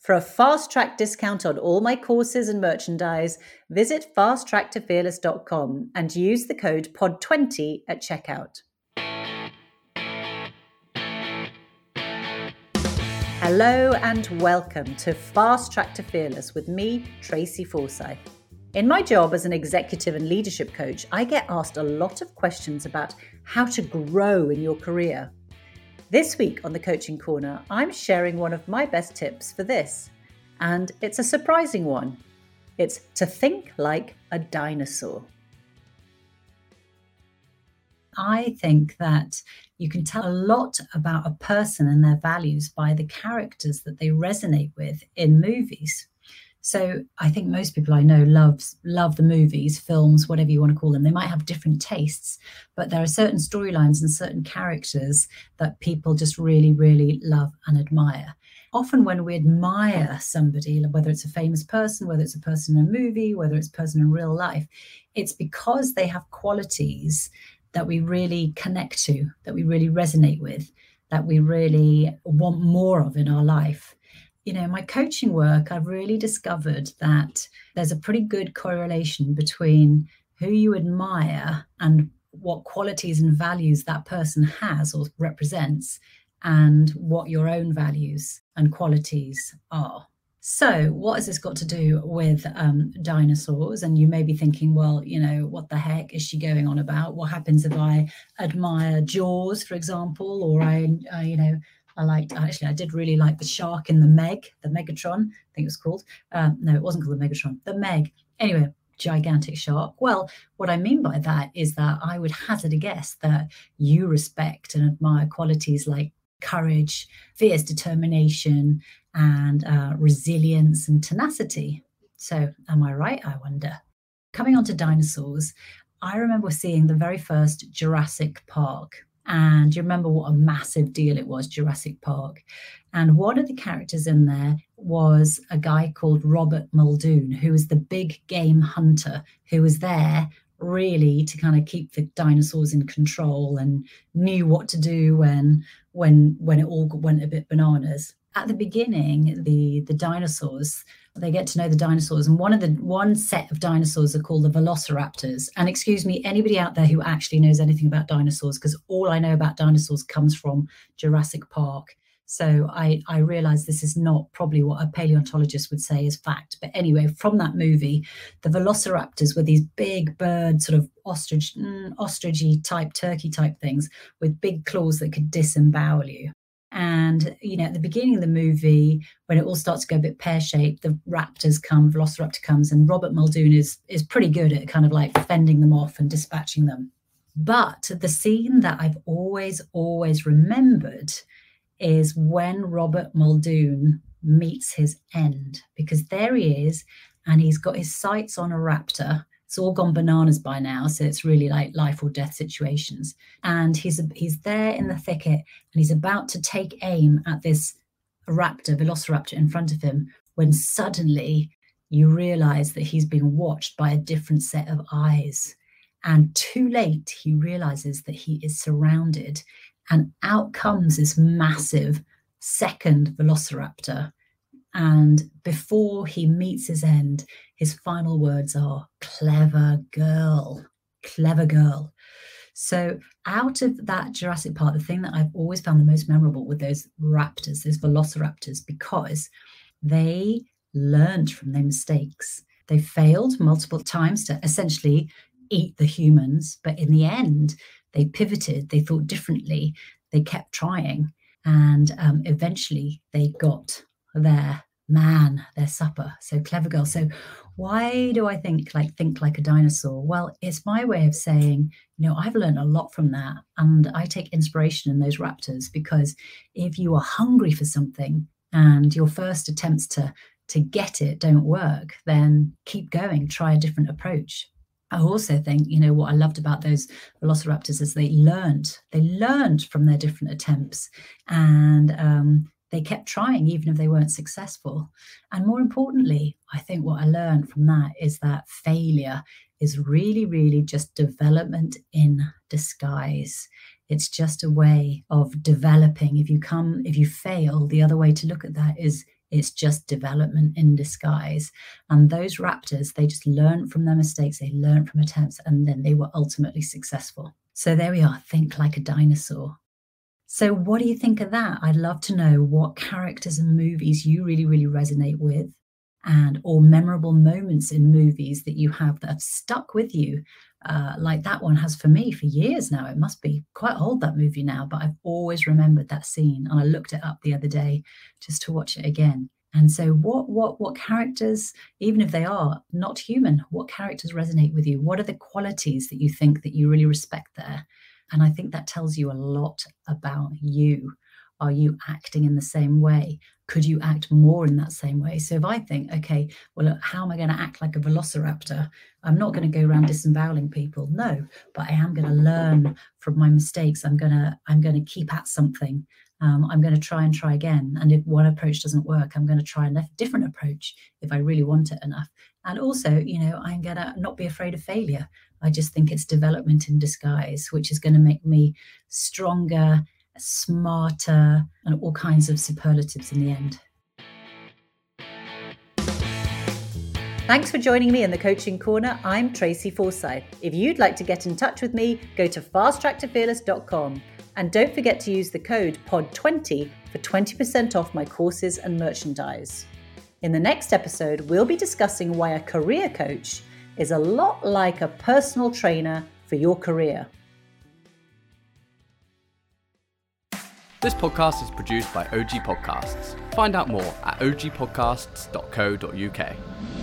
For a fast track discount on all my courses and merchandise, visit fasttracktofearless.com and use the code POD20 at checkout. Hello and welcome to Fast Track to Fearless with me, Tracy Forsyth. In my job as an executive and leadership coach, I get asked a lot of questions about how to grow in your career. This week on the Coaching Corner, I'm sharing one of my best tips for this, and it's a surprising one. It's to think like a dinosaur. I think that you can tell a lot about a person and their values by the characters that they resonate with in movies. So I think most people I know loves love the movies, films, whatever you want to call them. They might have different tastes, but there are certain storylines and certain characters that people just really, really love and admire. Often when we admire somebody, whether it's a famous person, whether it's a person in a movie, whether it's a person in real life, it's because they have qualities that we really connect to, that we really resonate with, that we really want more of in our life you know, my coaching work, I've really discovered that there's a pretty good correlation between who you admire and what qualities and values that person has or represents and what your own values and qualities are. So, what has this got to do with um, dinosaurs? And you may be thinking, well, you know, what the heck is she going on about? What happens if I admire Jaws, for example, or I, uh, you know, I liked actually I did really like the shark in the Meg, the Megatron, I think it was called. Um, no, it wasn't called the Megatron, the Meg. Anyway, gigantic shark. Well, what I mean by that is that I would hazard a guess that you respect and admire qualities like courage, fierce determination, and uh, resilience and tenacity. So, am I right? I wonder. Coming on to dinosaurs, I remember seeing the very first Jurassic Park and you remember what a massive deal it was, Jurassic Park. And one of the characters in there was a guy called Robert Muldoon, who was the big game hunter who was there really to kind of keep the dinosaurs in control and knew what to do when when when it all went a bit bananas at the beginning the the dinosaurs they get to know the dinosaurs. And one of the one set of dinosaurs are called the velociraptors. And excuse me anybody out there who actually knows anything about dinosaurs because all i know about dinosaurs comes from jurassic park. So i i realize this is not probably what a paleontologist would say is fact. But anyway from that movie the velociraptors were these big bird sort of ostrich mm, ostrichy type turkey type things with big claws that could disembowel you and, you know, at the beginning of the movie, when it all starts to go a bit pear shaped, the raptors come, Velociraptor comes, and Robert Muldoon is, is pretty good at kind of like fending them off and dispatching them. But the scene that I've always, always remembered is when Robert Muldoon meets his end, because there he is, and he's got his sights on a raptor it's all gone bananas by now so it's really like life or death situations. And he's he's there in the thicket and he's about to take aim at this raptor velociraptor in front of him when suddenly you realize that he's being watched by a different set of eyes. And too late he realizes that he is surrounded and out comes this massive second velociraptor. And before he meets his end, his final words are clever girl, clever girl. So, out of that Jurassic Park, the thing that I've always found the most memorable with those raptors, those velociraptors, because they learned from their mistakes. They failed multiple times to essentially eat the humans, but in the end, they pivoted, they thought differently, they kept trying, and um, eventually they got their man, their supper. So clever girl. So why do I think like think like a dinosaur? Well, it's my way of saying, you know, I've learned a lot from that. And I take inspiration in those raptors because if you are hungry for something and your first attempts to to get it don't work, then keep going, try a different approach. I also think, you know, what I loved about those velociraptors is they learned, they learned from their different attempts and um, they kept trying even if they weren't successful. And more importantly, I think what I learned from that is that failure is really, really just development in disguise. It's just a way of developing. If you come, if you fail, the other way to look at that is It's just development in disguise. And those raptors, they just learn from their mistakes, they learn from attempts, and then they were ultimately successful. So there we are. Think like a dinosaur. So, what do you think of that? I'd love to know what characters and movies you really, really resonate with and or memorable moments in movies that you have that have stuck with you uh, like that one has for me for years now. It must be quite old that movie now but i've always remembered that scene and i looked it up the other day just to watch it again. And so what what what characters even if they are not human what characters resonate with you? What are the qualities that you think that you really respect there and i think that tells you a lot about you are you acting in the same way could you act more in that same way? So if I think, okay, well, how am I going to act like a velociraptor? I'm not going to go around disemboweling people. No, but I am going to learn from my mistakes. I'm going to I'm going to keep at something. Um, I'm going to try and try again. And if one approach doesn't work, I'm going to try a different approach if I really want it enough. And also, you know, I'm going to not be afraid of failure. I just think it's development in disguise, which is going to make me stronger smarter, and all kinds of superlatives in the end. Thanks for joining me in the Coaching Corner. I'm Tracy Forsyth. If you'd like to get in touch with me, go to fasttracktofearless.com and don't forget to use the code POD20 for 20% off my courses and merchandise. In the next episode, we'll be discussing why a career coach is a lot like a personal trainer for your career. This podcast is produced by OG Podcasts. Find out more at ogpodcasts.co.uk.